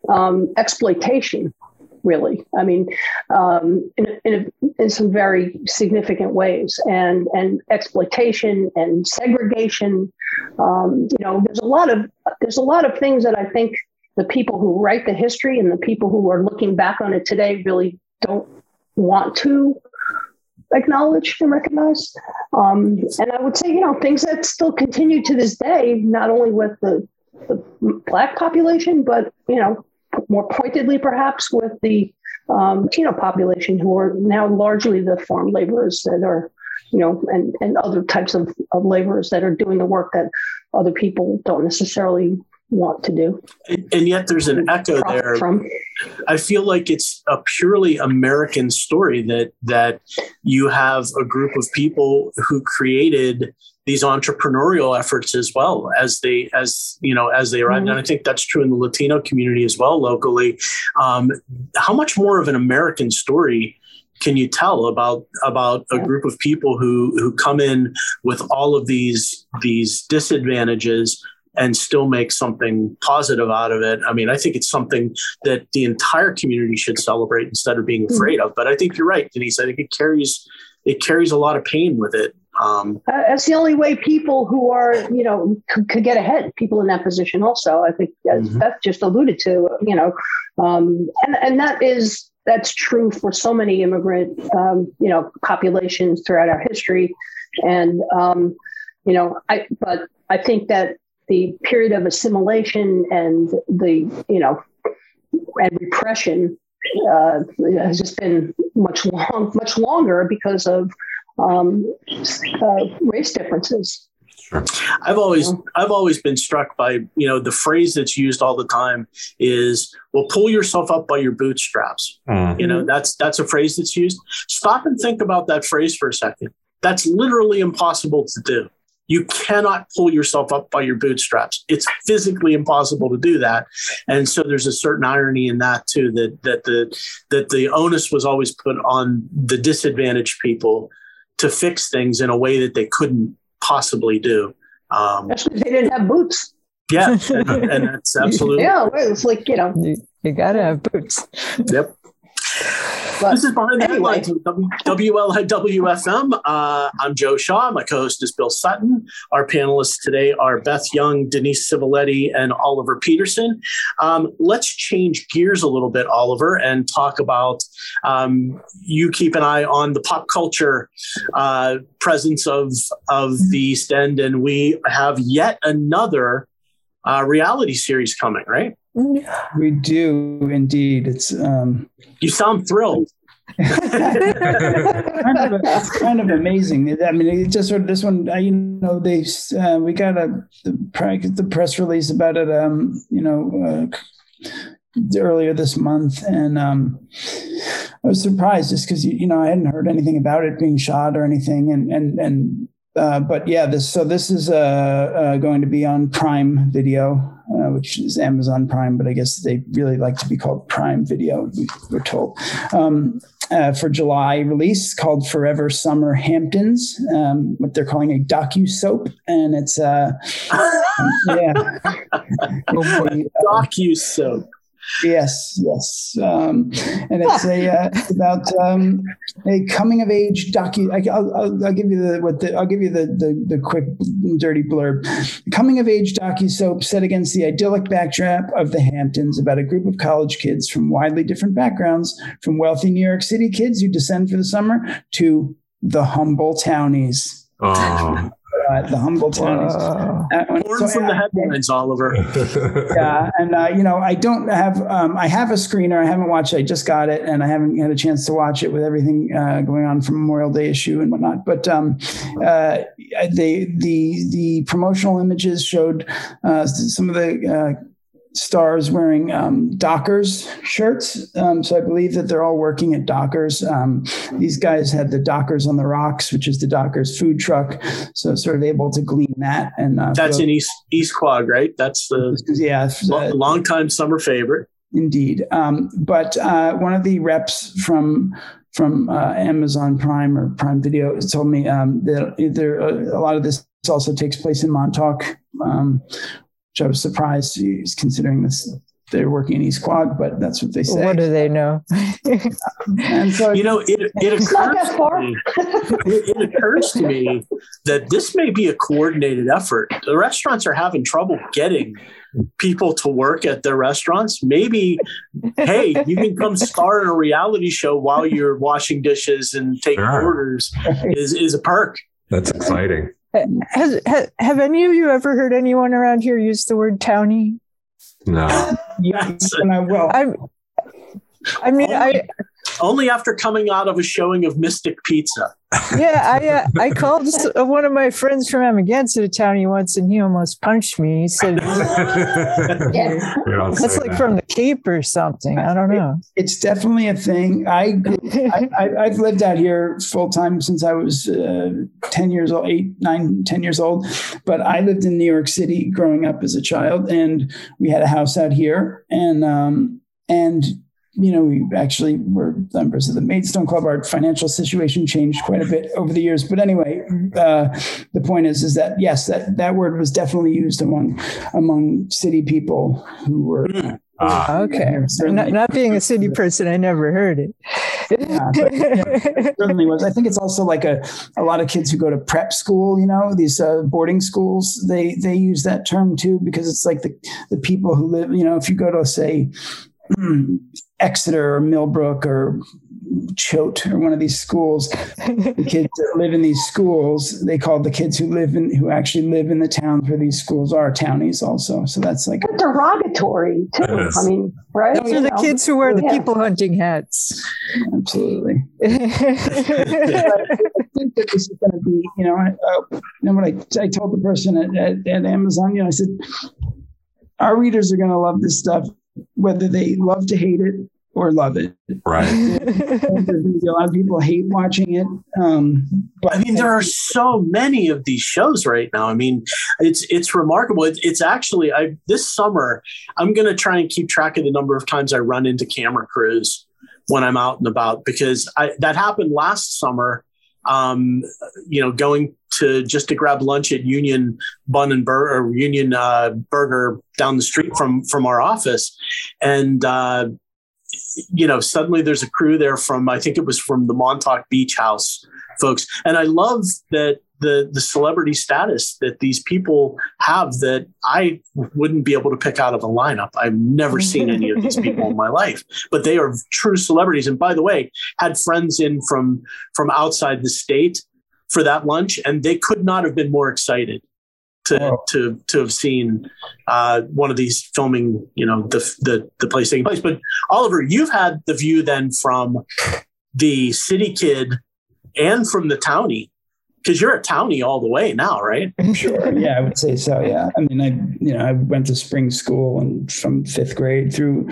um, exploitation really. I mean, um, in, in, in, some very significant ways, and and exploitation and segregation. Um, you know, there's a lot of there's a lot of things that I think the people who write the history and the people who are looking back on it today really don't want to acknowledge and recognize. Um, and I would say, you know, things that still continue to this day, not only with the, the black population, but you know, more pointedly perhaps with the um, Latino population who are now largely the farm laborers that are, you know, and, and other types of, of laborers that are doing the work that other people don't necessarily want to do. And yet there's an echo there. From. I feel like it's a purely American story that that you have a group of people who created these entrepreneurial efforts as well as they as you know as they arrive mm-hmm. and i think that's true in the latino community as well locally um, how much more of an american story can you tell about about a group of people who who come in with all of these these disadvantages and still make something positive out of it. I mean, I think it's something that the entire community should celebrate instead of being mm-hmm. afraid of. But I think you're right, Denise. I think it carries it carries a lot of pain with it. Um, uh, that's the only way people who are, you know, could, could, get ahead. People in that position, also, I think, as mm-hmm. Beth just alluded to, you know, um, and and that is that's true for so many immigrant, um, you know, populations throughout our history, and um, you know, I but I think that the period of assimilation and the, you know, and repression uh, has just been much long, much longer because of um, uh, race differences. Sure. I've always I've always been struck by you know the phrase that's used all the time is well pull yourself up by your bootstraps. Mm. You know that's that's a phrase that's used. Stop and think about that phrase for a second. That's literally impossible to do. You cannot pull yourself up by your bootstraps. It's physically impossible to do that. And so there's a certain irony in that too that that the that the onus was always put on the disadvantaged people to fix things in a way that they couldn't possibly do. Um, Especially they didn't have boots. Yeah, and, and that's [laughs] absolutely yeah. It's like you know, you, you got to have boots. Yep. But this is Behind the anyway. Headlines WLIWFM. Uh, I'm Joe Shaw. My co host is Bill Sutton. Our panelists today are Beth Young, Denise Civiletti, and Oliver Peterson. Um, let's change gears a little bit, Oliver, and talk about um, you keep an eye on the pop culture uh, presence of, of the East End, and we have yet another uh, reality series coming, right? We do indeed. It's um, you sound thrilled. [laughs] kind, of, it's kind of amazing. I mean, it just sort of this one. You know, they uh, we got a the, the press release about it. Um, you know. Uh, earlier this month and um, I was surprised just because you know I hadn't heard anything about it being shot or anything and and and uh, but yeah, this so this is uh, uh, going to be on Prime Video, uh, which is Amazon Prime, but I guess they really like to be called Prime Video. We, are told um, uh, for July release called Forever Summer Hamptons, um, what they're calling a docu soap, and it's uh, [laughs] yeah, docu soap. Yes, yes, um, and it's a uh, about um, a coming of age docu. I, will I'll give you the what the I'll give you the the, the quick dirty blurb. Coming of age docu soap set against the idyllic backdrop of the Hamptons about a group of college kids from widely different backgrounds, from wealthy New York City kids who descend for the summer to the humble townies. Oh uh, the humble townies. Born so, from the headlines, Oliver. [laughs] yeah, and uh, you know, I don't have. Um, I have a screener. I haven't watched. it. I just got it, and I haven't had a chance to watch it with everything uh, going on from Memorial Day issue and whatnot. But um, uh, the the the promotional images showed uh, some of the uh, stars wearing um, Dockers shirts. Um, so I believe that they're all working at Dockers. Um, these guys had the Dockers on the Rocks, which is the Dockers food truck. So sort of able to glean that. And uh, that's in East East Quogue, right? That's the yeah long, long time summer favorite. Indeed. Um, but uh, one of the reps from from uh, Amazon Prime or Prime Video told me um, that there a lot of this also takes place in Montauk, um, which I was surprised he's considering this. They're working in East Quogue, but that's what they say. What do they know? and so, you know, it, it occurs to me, it, it occurs to me that this may be a coordinated effort. The restaurants are having trouble getting people to work at their restaurants. Maybe, hey, you can come star in a reality show while you're washing dishes and taking sure. orders is, is a perk. That's exciting. Has, has, have any of you ever heard anyone around here use the word townie? No. [laughs] yes, and I will. I, I mean, only, I only after coming out of a showing of Mystic Pizza yeah, I uh, I called uh, one of my friends from Amagansett Townie once, and he almost punched me. He said, [laughs] yeah. "That's like that. from the Cape or something." I don't know. It's definitely a thing. I, I have lived out here full time since I was uh, ten years old, eight, nine, ten years old. But I lived in New York City growing up as a child, and we had a house out here, and um, and you know, we actually were members of the Maidstone Club. Our financial situation changed quite a bit over the years. But anyway, uh, the point is, is that yes, that, that word was definitely used among among city people who were. Uh, okay. Not, not, being a city person, I never heard it. yeah, but, it certainly was. I think it's also like a, a lot of kids who go to prep school, you know, these uh, boarding schools, they, they use that term too, because it's like the, the people who live, you know, if you go to say, [clears throat] Exeter or Millbrook or Choate or one of these schools. the [laughs] kids that live in these schools, they call the kids who live in who actually live in the towns where these schools are townies also. So that's like that's derogatory too. I mean, right? Those are the know? kids who wear the yeah. people hunting hats. Absolutely. [laughs] think that this is going to be, you know, uh, and what I, I told the person at, at, at Amazon, you know, I said, our readers are going to love this stuff, whether they love to hate it or love it. Right. [laughs] There's going to be a lot of people hate watching it. Um, but I mean, there are so many of these shows right now. I mean, it's it's remarkable. It, it's actually I this summer I'm going to try and keep track of the number of times I run into camera crews when I'm out and about because I, that happened last summer. Um, you know, going to just to grab lunch at Union Bun and Burger or Union uh, Burger down the street from from our office, and uh, you know, suddenly there's a crew there from I think it was from the Montauk Beach House folks, and I love that the the celebrity status that these people have that I wouldn't be able to pick out of a lineup. I've never seen any of these people in my life, but they are true celebrities. And by the way, had friends in from from outside the state for that lunch, and they could not have been more excited to to to have seen uh, one of these filming. You know the the the place taking place. But Oliver, you've had the view then from the city kid and from the townie because you're a townie all the way now, right? Sure. Yeah, I would say so. Yeah. I mean, I you know I went to spring school and from fifth grade through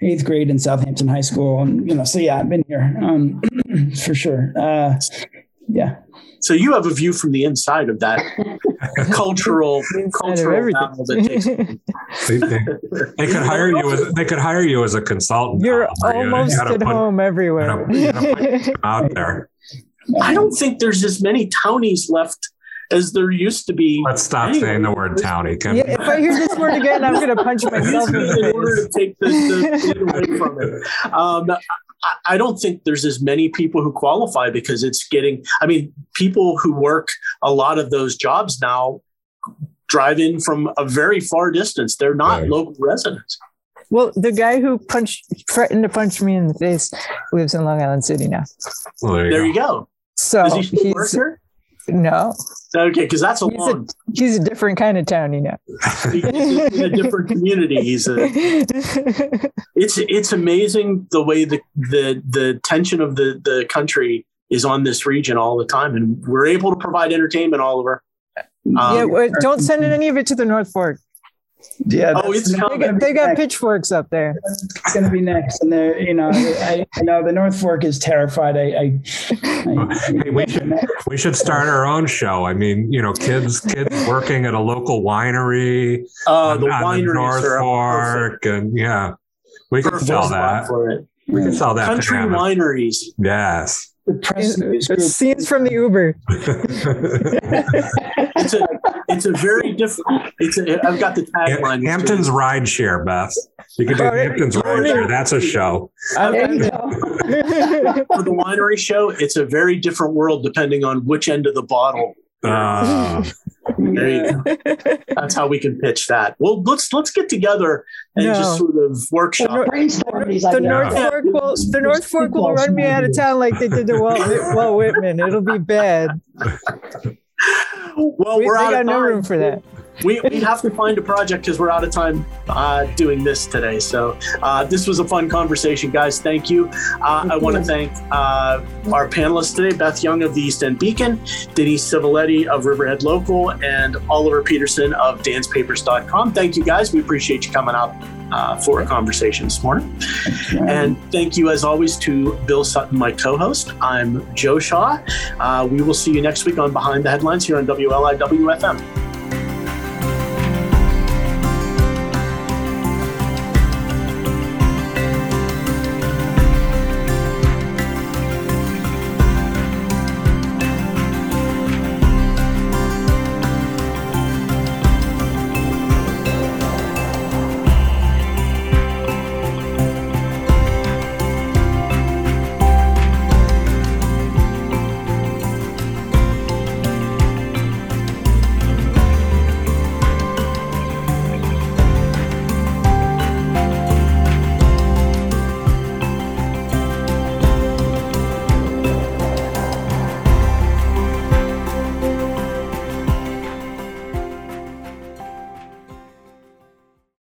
eighth grade in Southampton High School, and you know, so yeah, I've been here um, [clears throat] for sure. Uh, yeah. So you have a view from the inside of that [laughs] cultural [laughs] cultural battle that takes. they, they, they, could hire you as they could hire you as a consultant. You're almost you at put, home everywhere. You know, [laughs] out there. I don't think there's as many townies left as there used to be. Let's stop anyway. saying the word townie. Yeah, if I hear this word again, I'm going to punch [laughs] myself in the order to take the, the away from it. Um, I don't think there's as many people who qualify because it's getting. I mean, people who work a lot of those jobs now drive in from a very far distance. They're not right. local residents. Well, the guy who punched, threatened to punch me in the face, lives in Long Island City now. Well, there, you, there go. you go. So Does he still work here? No. Okay, because that's a he's long. A, he's a different kind of town, you know. in a different community. He's a. [laughs] It's it's amazing the way the the the tension of the the country is on this region all the time, and we're able to provide entertainment all over. Um, yeah, don't send any of it to the North Fork. Yeah. Oh, it's they got, they got pitchforks up there. It's going to be next, and they're you know, I, I know the North Fork is terrified. I, I, I hey, we [laughs] should we should start our own show. I mean, you know, kids kids working at a local winery. Uh, on, the on the North Fork, and yeah, we can sell that. We can sell that. Country wineries. Yes the Scenes from the Uber. [laughs] [laughs] it's a it's a very different. It's a, I've got the tagline. Hampton's Ride Share, Beth. You could do Hampton's Ride Share. That's a show. For the winery show, it's a very different world depending on which end of the bottle. Uh, That's how we can pitch that. Well, let's let's get together and no. just sort of workshop. The, Brainstorm these the North Fork will the North Fork will run me out of town like they did to Walt, Walt Whitman. It'll be bad. [laughs] Well, we, are out got no room for that we, we have to find a project because we're out of time uh, doing this today. So uh, this was a fun conversation, guys. Thank you. Uh, I want to thank uh, our panelists today: Beth Young of the East End Beacon, Denise Civiletti of Riverhead Local, and Oliver Peterson of danspapers.com. Thank you, guys. We appreciate you coming up. Uh, for a conversation this morning. And thank you, as always, to Bill Sutton, my co host. I'm Joe Shaw. Uh, we will see you next week on Behind the Headlines here on WLIWFM.